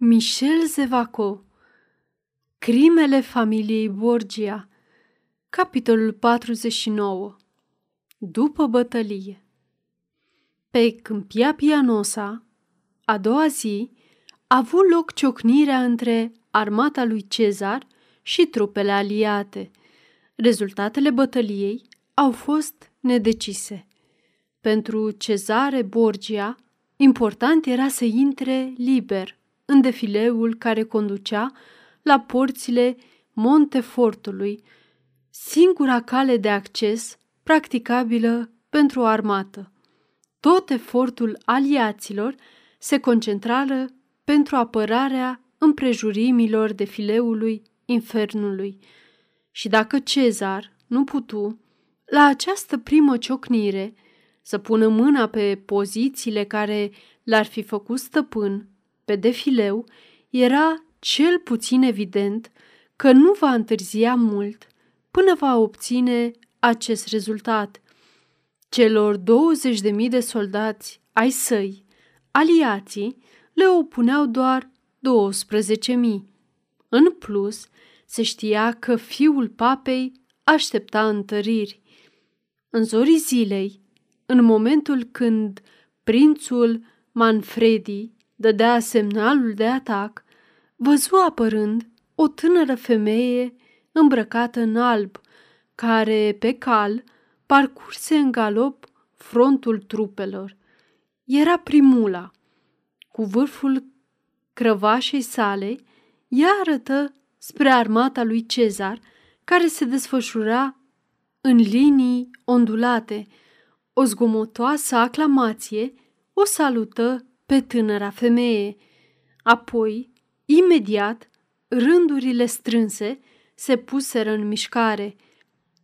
Michel Zevaco. Crimele familiei Borgia. Capitolul 49 După bătălie. Pe câmpia Pianosa, a doua zi, a avut loc ciocnirea între armata lui Cezar și trupele aliate. Rezultatele bătăliei au fost nedecise. Pentru Cezare Borgia, important era să intre liber în defileul care conducea la porțile Montefortului, singura cale de acces practicabilă pentru o armată. Tot efortul aliaților se concentrară pentru apărarea împrejurimilor defileului infernului. Și dacă Cezar nu putu, la această primă ciocnire, să pună mâna pe pozițiile care l-ar fi făcut stăpân pe defileu, era cel puțin evident că nu va întârzia mult până va obține acest rezultat. Celor 20.000 de soldați ai săi, aliații, le opuneau doar 12.000. În plus, se știa că fiul papei aștepta întăriri. În zorii zilei, în momentul când prințul Manfredi dădea semnalul de atac, văzu apărând o tânără femeie îmbrăcată în alb, care, pe cal, parcurse în galop frontul trupelor. Era primula. Cu vârful crăvașei sale, ea arătă spre armata lui Cezar, care se desfășura în linii ondulate. O zgomotoasă aclamație o salută pe tânăra femeie. Apoi, imediat, rândurile strânse se puseră în mișcare.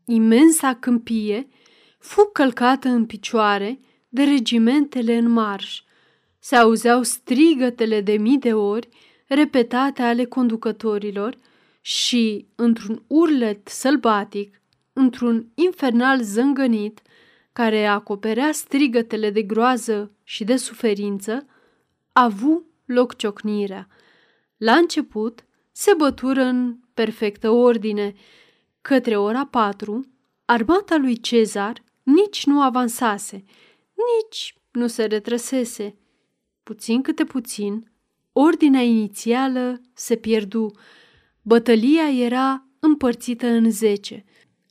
Imensa câmpie fu călcată în picioare de regimentele în marș. Se auzeau strigătele de mii de ori repetate ale conducătorilor și, într-un urlet sălbatic, într-un infernal zângănit, care acoperea strigătele de groază și de suferință, avu loc ciocnirea. La început se bătură în perfectă ordine. Către ora patru, armata lui Cezar nici nu avansase, nici nu se retrăsese. Puțin câte puțin, ordinea inițială se pierdu. Bătălia era împărțită în zece,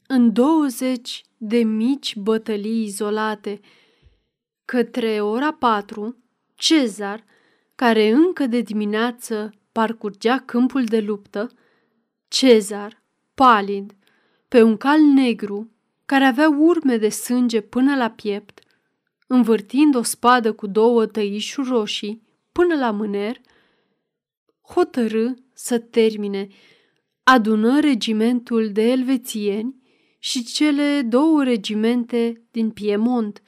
în douăzeci de mici bătălii izolate. Către ora patru, Cezar care încă de dimineață parcurgea câmpul de luptă, Cezar, palid, pe un cal negru care avea urme de sânge până la piept, învârtind o spadă cu două tăișuri roșii până la mâner, hotărâ să termine, adună regimentul de elvețieni și cele două regimente din Piemont.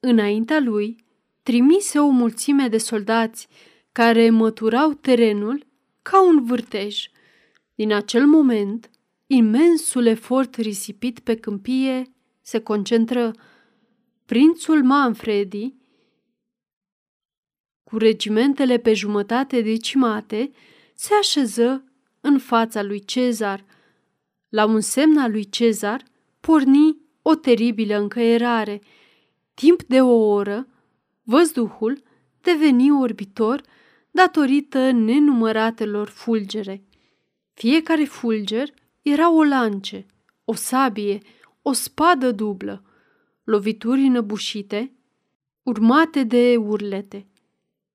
Înaintea lui, trimise o mulțime de soldați care măturau terenul ca un vârtej. Din acel moment, imensul efort risipit pe câmpie se concentră. Prințul Manfredi, cu regimentele pe jumătate decimate, se așeză în fața lui Cezar. La un semn al lui Cezar porni o teribilă încăierare. Timp de o oră, văzduhul deveni orbitor datorită nenumăratelor fulgere. Fiecare fulger era o lance, o sabie, o spadă dublă, lovituri înăbușite, urmate de urlete,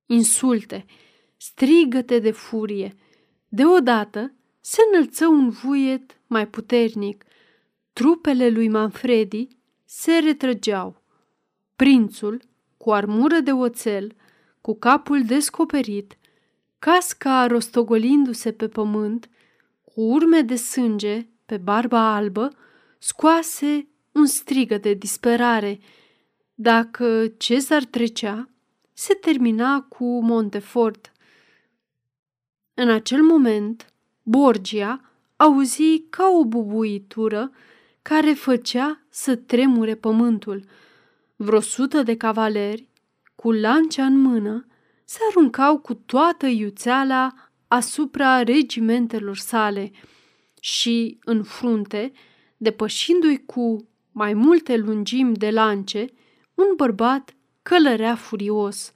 insulte, strigăte de furie. Deodată se înălță un vuiet mai puternic. Trupele lui Manfredi se retrăgeau. Prințul, cu armură de oțel, cu capul descoperit, casca rostogolindu-se pe pământ, cu urme de sânge pe barba albă, scoase un strigă de disperare. Dacă Cezar trecea, se termina cu Montefort. În acel moment, Borgia auzi ca o bubuitură care făcea să tremure pământul – vreo sută de cavaleri, cu lancea în mână, se aruncau cu toată iuțeala asupra regimentelor sale și, în frunte, depășindu-i cu mai multe lungimi de lance, un bărbat călărea furios.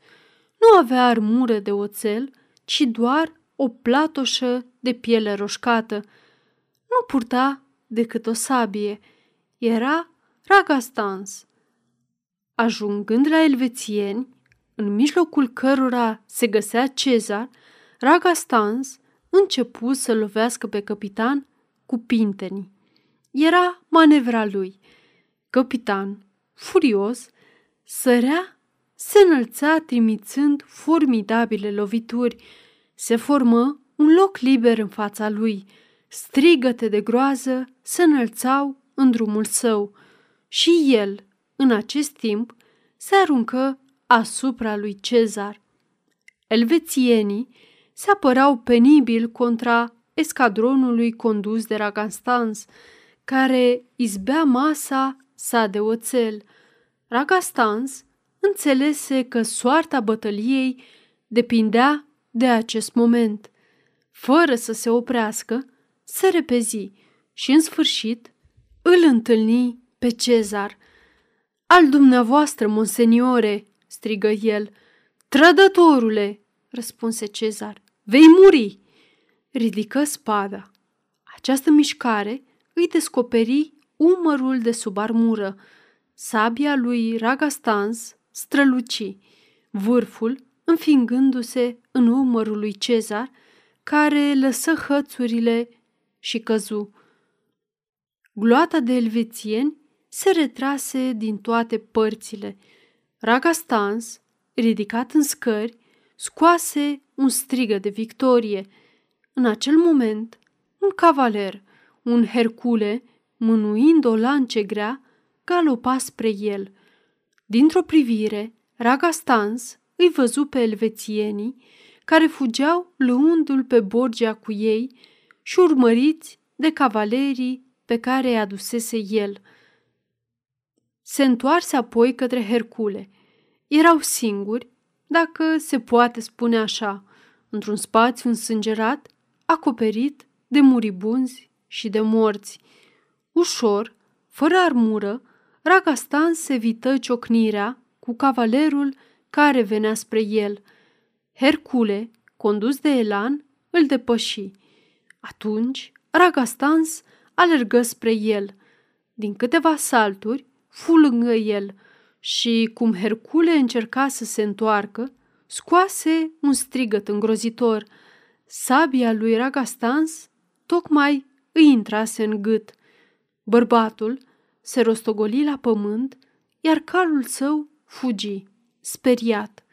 Nu avea armură de oțel, ci doar o platoșă de piele roșcată. Nu purta decât o sabie. Era Ragastans. Ajungând la elvețieni, în mijlocul cărora se găsea Cezar, Ragastans începu să lovească pe capitan cu pintenii. Era manevra lui. Capitan, furios, sărea, se înălța trimițând formidabile lovituri. Se formă un loc liber în fața lui. Strigăte de groază se înălțau în drumul său și el, în acest timp, se aruncă asupra lui Cezar. Elvețienii se apărau penibil contra escadronului condus de Ragastans, care izbea masa sa de oțel. Ragastans înțelese că soarta bătăliei depindea de acest moment. Fără să se oprească, se repezi și, în sfârșit, îl întâlni pe Cezar. Al dumneavoastră, monseniore!" strigă el. Trădătorule!" răspunse Cezar. Vei muri!" Ridică spada. Această mișcare îi descoperi umărul de sub armură. Sabia lui Ragastans străluci, vârful înfingându-se în umărul lui Cezar, care lăsă hățurile și căzu. Gloata de elvețieni se retrase din toate părțile. Ragastans, ridicat în scări, scoase un strigă de victorie. În acel moment, un cavaler, un Hercule, mânuind o lance grea, galopa spre el. Dintr-o privire, Ragastans îi văzu pe elvețienii care fugeau luându-l pe Borgia cu ei și urmăriți de cavalerii pe care i adusese el. Se întoarse apoi către Hercule. Erau singuri, dacă se poate spune așa, într-un spațiu însângerat, acoperit de muribunzi și de morți. Ușor, fără armură, Ragastan se vită ciocnirea cu cavalerul care venea spre el. Hercule, condus de Elan, îl depăși. Atunci, Ragastans alergă spre el. Din câteva salturi, fu lângă el și, cum Hercule încerca să se întoarcă, scoase un strigăt îngrozitor. Sabia lui Ragastans tocmai îi intrase în gât. Bărbatul se rostogoli la pământ, iar calul său fugi, speriat.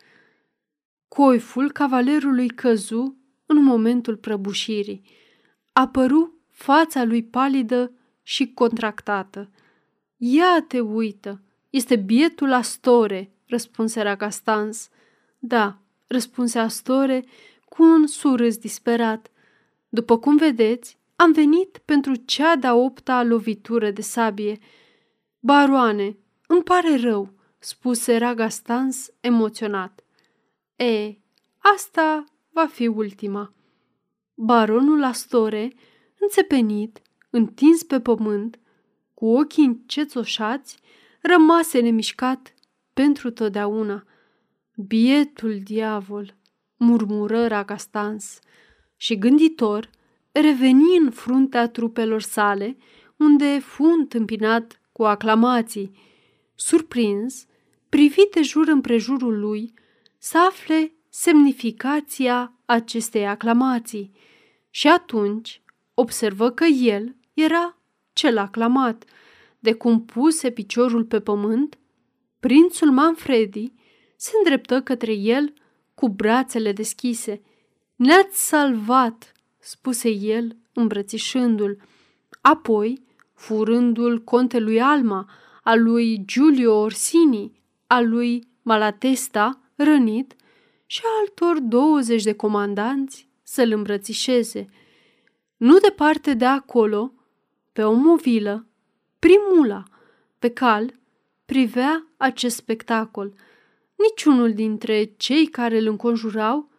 Coiful cavalerului căzu în momentul prăbușirii. Apăru fața lui palidă și contractată. Ia te uită, este bietul Astore, răspunse Ragastans. Da, răspunse Astore cu un surâs disperat. După cum vedeți, am venit pentru cea de-a opta lovitură de sabie. Baroane, îmi pare rău, spuse Ragastans emoționat. E, asta va fi ultima. Baronul Astore, înțepenit, întins pe pământ, cu ochii încețoșați, rămase nemișcat pentru totdeauna. Bietul diavol, murmură Ragastans și gânditor reveni în fruntea trupelor sale, unde fu întâmpinat cu aclamații. Surprins, privi de jur împrejurul lui să afle semnificația acestei aclamații și atunci observă că el era cel aclamat. De cum puse piciorul pe pământ, prințul Manfredi se îndreptă către el cu brațele deschise. Ne-ați salvat, spuse el, îmbrățișându-l. Apoi, furândul contelui Alma, al lui Giulio Orsini, al lui Malatesta, rănit, și altor douăzeci de comandanți să-l îmbrățișeze. Nu departe de acolo, pe o movilă, primula, pe cal, privea acest spectacol. niciunul dintre cei care îl înconjurau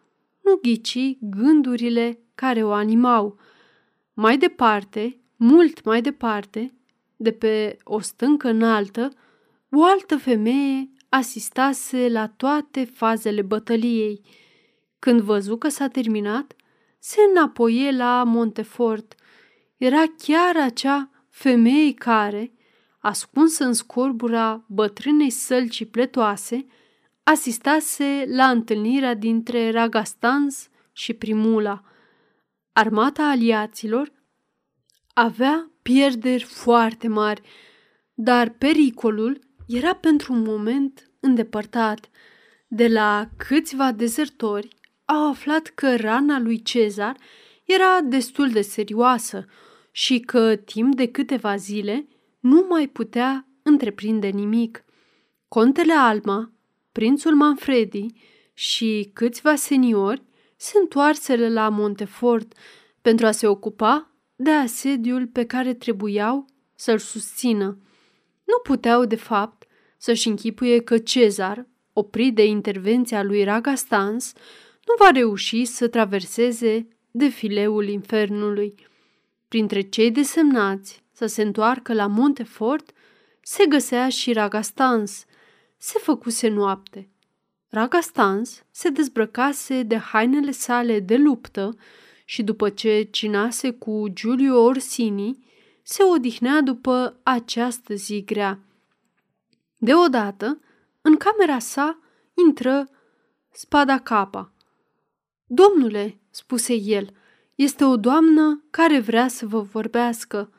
nu ghici gândurile care o animau. Mai departe, mult mai departe, de pe o stâncă înaltă, o altă femeie asistase la toate fazele bătăliei. Când văzu că s-a terminat, se înapoie la Montefort. Era chiar acea femeie care, ascunsă în scorbura bătrânei sălci pletoase, asistase la întâlnirea dintre Ragastans și Primula. Armata aliaților avea pierderi foarte mari, dar pericolul era pentru un moment îndepărtat. De la câțiva dezertori au aflat că rana lui Cezar era destul de serioasă și că timp de câteva zile nu mai putea întreprinde nimic. Contele Alma, prințul Manfredi și câțiva seniori se întoarseră la Montefort pentru a se ocupa de asediul pe care trebuiau să-l susțină. Nu puteau, de fapt, să-și închipuie că Cezar, oprit de intervenția lui Ragastans, nu va reuși să traverseze defileul infernului. Printre cei desemnați să se întoarcă la Montefort se găsea și Ragastans. Se făcuse noapte. Ragastans se dezbrăcase de hainele sale de luptă și după ce cinase cu Giulio Orsini, se odihnea după această zi grea. Deodată, în camera sa, intră spada capa. Domnule, spuse el, este o doamnă care vrea să vă vorbească.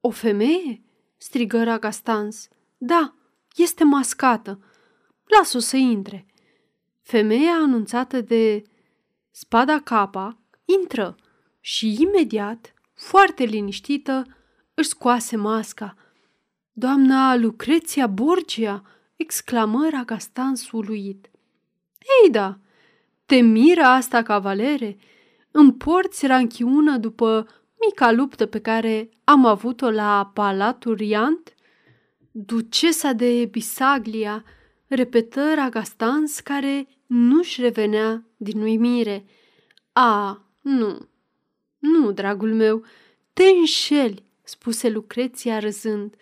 O femeie? strigă Ragastans. Da, este mascată. Las-o să intre. Femeia anunțată de spada capa intră și imediat, foarte liniștită, își scoase masca. Doamna Lucreția Borgia!" exclamă Ragastans uluit. Ei da, te miră asta, cavalere? Îmi porți ranchiună după mica luptă pe care am avut-o la Palatul Riant? Ducesa de Bisaglia, repetă Ragastans, care nu-și revenea din uimire. A, nu, nu, dragul meu, te înșeli, spuse Lucreția râzând.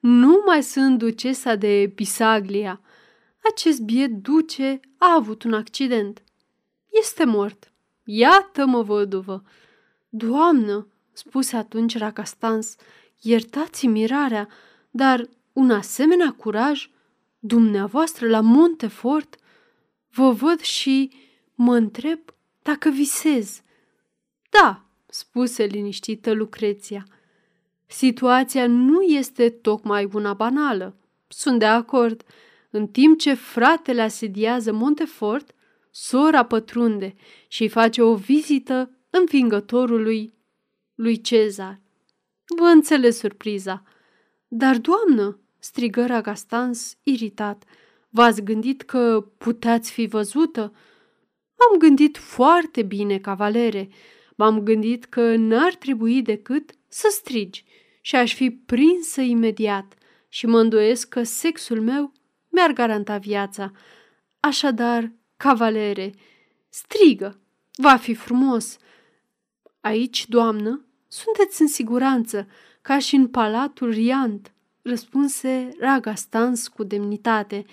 Nu mai sunt ducesa de Bisaglia. Acest biet duce a avut un accident. Este mort. Iată-mă, văduvă. Doamnă, spuse atunci Racastans, iertați mirarea, dar un asemenea curaj, dumneavoastră la Montefort, vă văd și mă întreb dacă visez. Da, spuse liniștită Lucreția. Situația nu este tocmai una banală. Sunt de acord. În timp ce fratele asediază Montefort, sora pătrunde și îi face o vizită învingătorului lui Cezar. Vă înțeles surpriza. Dar, doamnă, strigă Ragastans iritat, v-ați gândit că puteați fi văzută? M-am gândit foarte bine, cavalere. M-am gândit că n-ar trebui decât să strigi și aș fi prinsă imediat și mă îndoiesc că sexul meu mi-ar garanta viața. Așadar, cavalere, strigă, va fi frumos. Aici, doamnă, sunteți în siguranță, ca și în palatul Riant, răspunse Ragastans cu demnitate.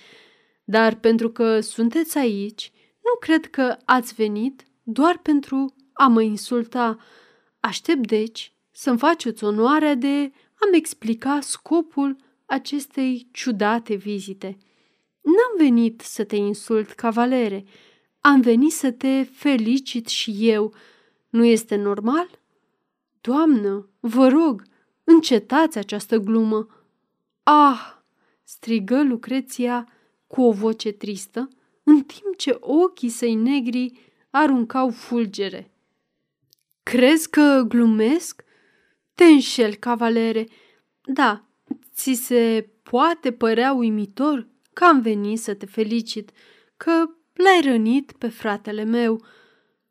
Dar pentru că sunteți aici, nu cred că ați venit doar pentru a mă insulta. Aștept, deci, să-mi faceți onoarea de a-mi explica scopul acestei ciudate vizite. N-am venit să te insult, cavalere, am venit să te felicit și eu. Nu este normal? Doamnă, vă rog, încetați această glumă. Ah! strigă Lucreția cu o voce tristă, în timp ce ochii săi negri aruncau fulgere. Crezi că glumesc? Te înșel, cavalere. Da, ți se poate părea uimitor că am venit să te felicit, că l-ai rănit pe fratele meu.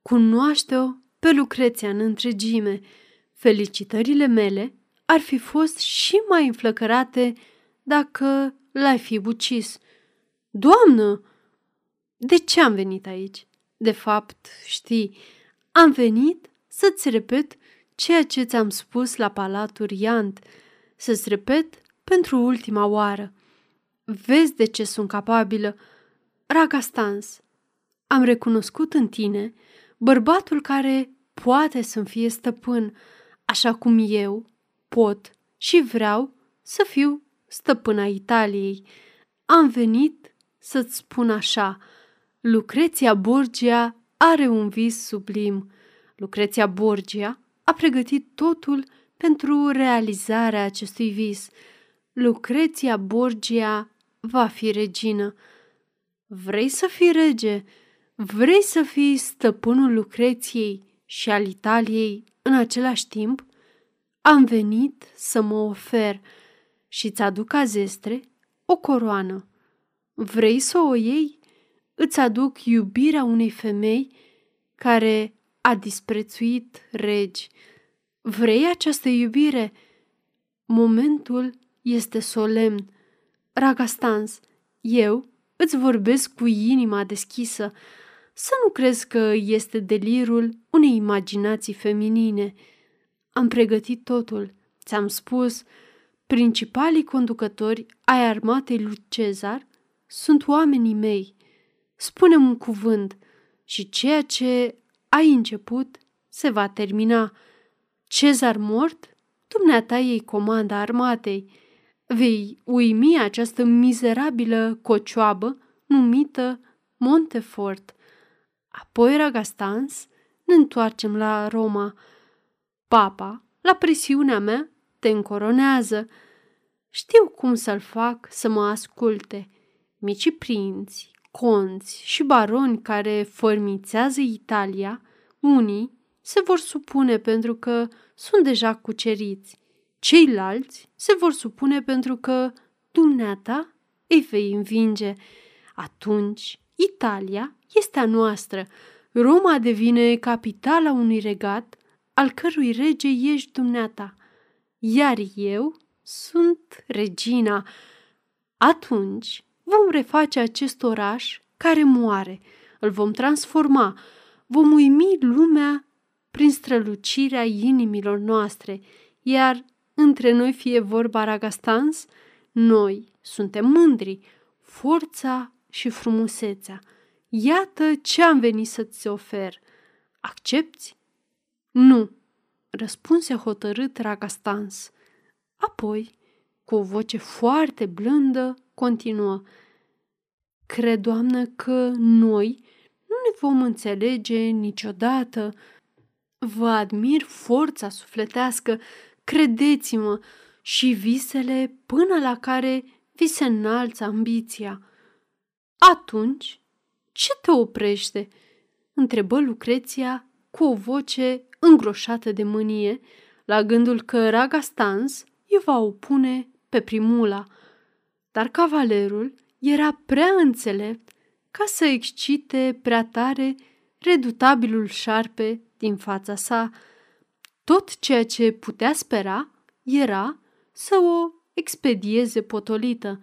Cunoaște-o pe Lucreția în întregime. Felicitările mele ar fi fost și mai înflăcărate dacă l-ai fi ucis. Doamnă, de ce am venit aici? De fapt, știi, am venit să-ți repet ceea ce ți-am spus la Palatul Iant, să-ți repet pentru ultima oară. Vezi de ce sunt capabilă. Ragastans, am recunoscut în tine bărbatul care poate să-mi fie stăpân, așa cum eu pot și vreau să fiu stăpâna Italiei. Am venit să-ți spun așa, Lucreția Borgia are un vis sublim. Lucreția Borgia a pregătit totul pentru realizarea acestui vis. Lucreția Borgia va fi regină. Vrei să fii rege? Vrei să fii stăpânul Lucreției și al Italiei în același timp? Am venit să mă ofer și ți aduc ca zestre o coroană. Vrei să o iei? Îți aduc iubirea unei femei care a disprețuit regi. Vrei această iubire? Momentul este solemn. Ragastans, eu îți vorbesc cu inima deschisă. Să nu crezi că este delirul unei imaginații feminine. Am pregătit totul. Ți-am spus, principalii conducători ai armatei lui Cezar sunt oamenii mei. Spune-mi un cuvânt și ceea ce ai început se va termina. Cezar mort, dumneata ei comanda armatei. Vei uimi această mizerabilă cocioabă numită Montefort. Apoi, Ragastans, ne întoarcem la Roma. Papa, la presiunea mea, te încoronează. Știu cum să-l fac să mă asculte. Micii prinți, conți și baroni care formițează Italia, unii se vor supune pentru că sunt deja cuceriți, ceilalți se vor supune pentru că dumneata îi vei învinge. Atunci, Italia este a noastră. Roma devine capitala unui regat al cărui rege ești dumneata, iar eu sunt regina. Atunci vom reface acest oraș care moare, îl vom transforma, vom uimi lumea prin strălucirea inimilor noastre, iar între noi fie vorba Ragastans, noi suntem mândri, forța și frumusețea. Iată ce am venit să-ți ofer. Accepti? Nu, răspunse hotărât Ragastans. Apoi, cu o voce foarte blândă, continuă. Cred, doamnă, că noi nu ne vom înțelege niciodată. Vă admir forța sufletească, credeți-mă, și visele până la care vi se înalță ambiția. Atunci, ce te oprește?" întrebă Lucreția cu o voce îngroșată de mânie, la gândul că Raga Stans îi va opune pe primula. Dar cavalerul era prea înțelept ca să excite prea tare redutabilul șarpe din fața sa. Tot ceea ce putea spera era să o expedieze potolită,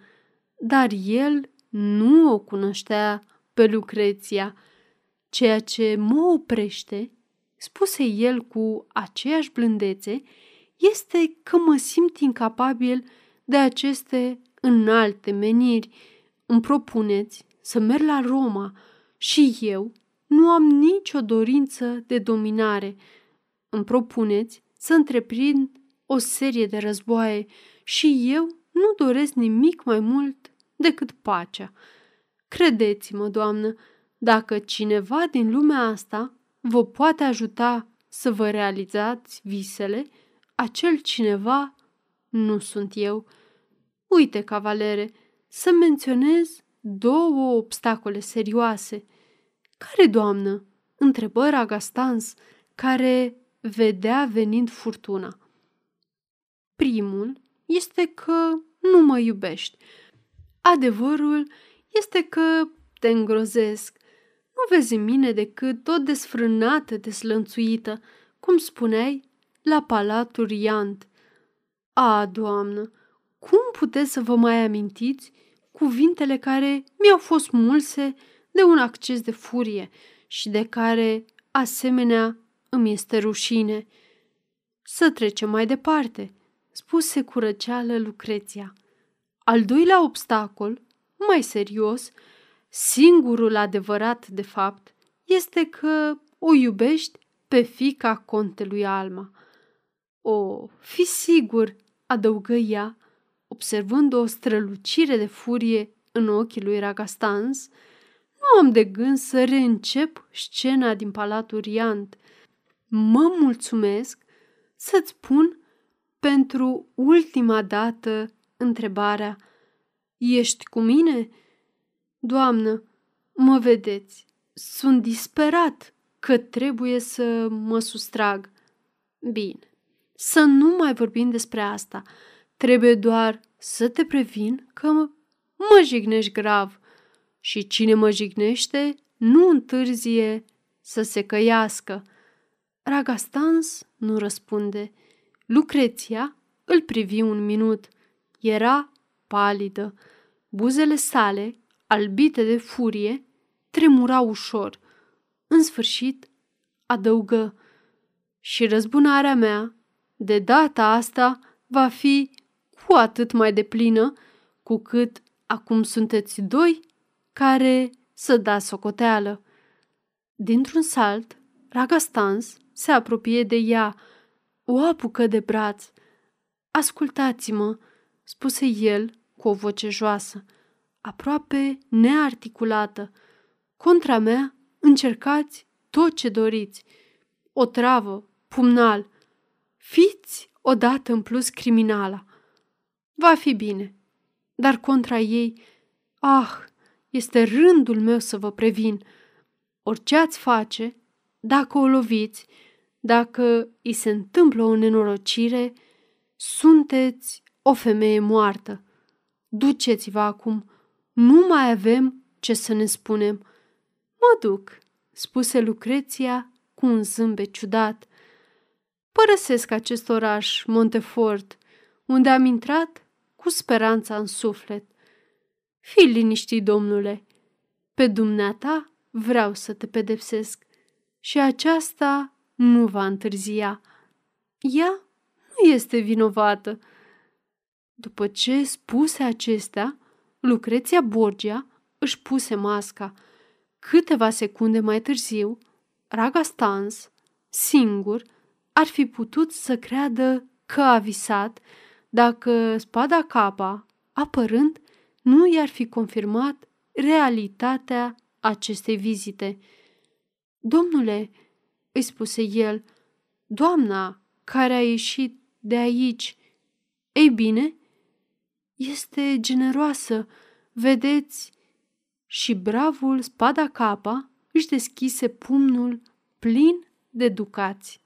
dar el nu o cunoștea pe Lucreția. Ceea ce mă oprește, spuse el cu aceeași blândețe, este că mă simt incapabil de aceste înalte meniri. Îmi propuneți să merg la Roma și eu nu am nicio dorință de dominare. Îmi propuneți să întreprind o serie de războaie și eu nu doresc nimic mai mult decât pacea. Credeți-mă, doamnă, dacă cineva din lumea asta vă poate ajuta să vă realizați visele, acel cineva nu sunt eu. Uite, cavalere, să menționez două obstacole serioase. Care, doamnă? întrebă Ragastans, care vedea venind furtuna. Primul este că nu mă iubești. Adevărul este că te îngrozesc. Nu vezi în mine decât o desfrânată, deslănțuită, cum spuneai, la palatul Iant. A, doamnă, cum puteți să vă mai amintiți cuvintele care mi-au fost mulse de un acces de furie și de care, asemenea, îmi este rușine. Să trecem mai departe, spuse cu răceală Lucreția. Al doilea obstacol, mai serios, singurul adevărat de fapt, este că o iubești pe fica contelui Alma. O, fi sigur, adăugă ea, observând o strălucire de furie în ochii lui Ragastans, nu am de gând să reîncep scena din Palatul Riant. Mă mulțumesc să-ți pun pentru ultima dată întrebarea Ești cu mine? Doamnă, mă vedeți, sunt disperat că trebuie să mă sustrag. Bine, să nu mai vorbim despre asta. Trebuie doar să te previn că mă jignești grav. Și cine mă jignește nu întârzie să se căiască. Ragastans nu răspunde. Lucreția îl privi un minut. Era palidă. Buzele sale, albite de furie, tremurau ușor. În sfârșit, adăugă, și răzbunarea mea, de data asta, va fi cu atât mai deplină, cu cât acum sunteți doi care să da socoteală. Dintr-un salt, Ragastans se apropie de ea, o apucă de braț. Ascultați-mă, spuse el cu o voce joasă, aproape nearticulată. Contra mea încercați tot ce doriți. O travă, pumnal. Fiți odată în plus criminala. Va fi bine. Dar contra ei, ah, este rândul meu să vă previn. Orice ați face, dacă o loviți, dacă îi se întâmplă o nenorocire, sunteți o femeie moartă. Duceți-vă acum, nu mai avem ce să ne spunem. Mă duc, spuse Lucreția cu un zâmbet ciudat. Părăsesc acest oraș, Montefort, unde am intrat cu speranța în suflet. Fii liniștit, domnule, pe dumneata vreau să te pedepsesc și aceasta nu va întârzia. Ea nu este vinovată. După ce spuse acestea, Lucreția Borgia își puse masca. Câteva secunde mai târziu, Raga Stans, singur, ar fi putut să creadă că a visat dacă spada capa, apărând, nu i-ar fi confirmat realitatea acestei vizite. Domnule, îi spuse el, doamna care a ieșit de aici, ei bine, este generoasă, vedeți? Și bravul spada capa își deschise pumnul plin de ducați.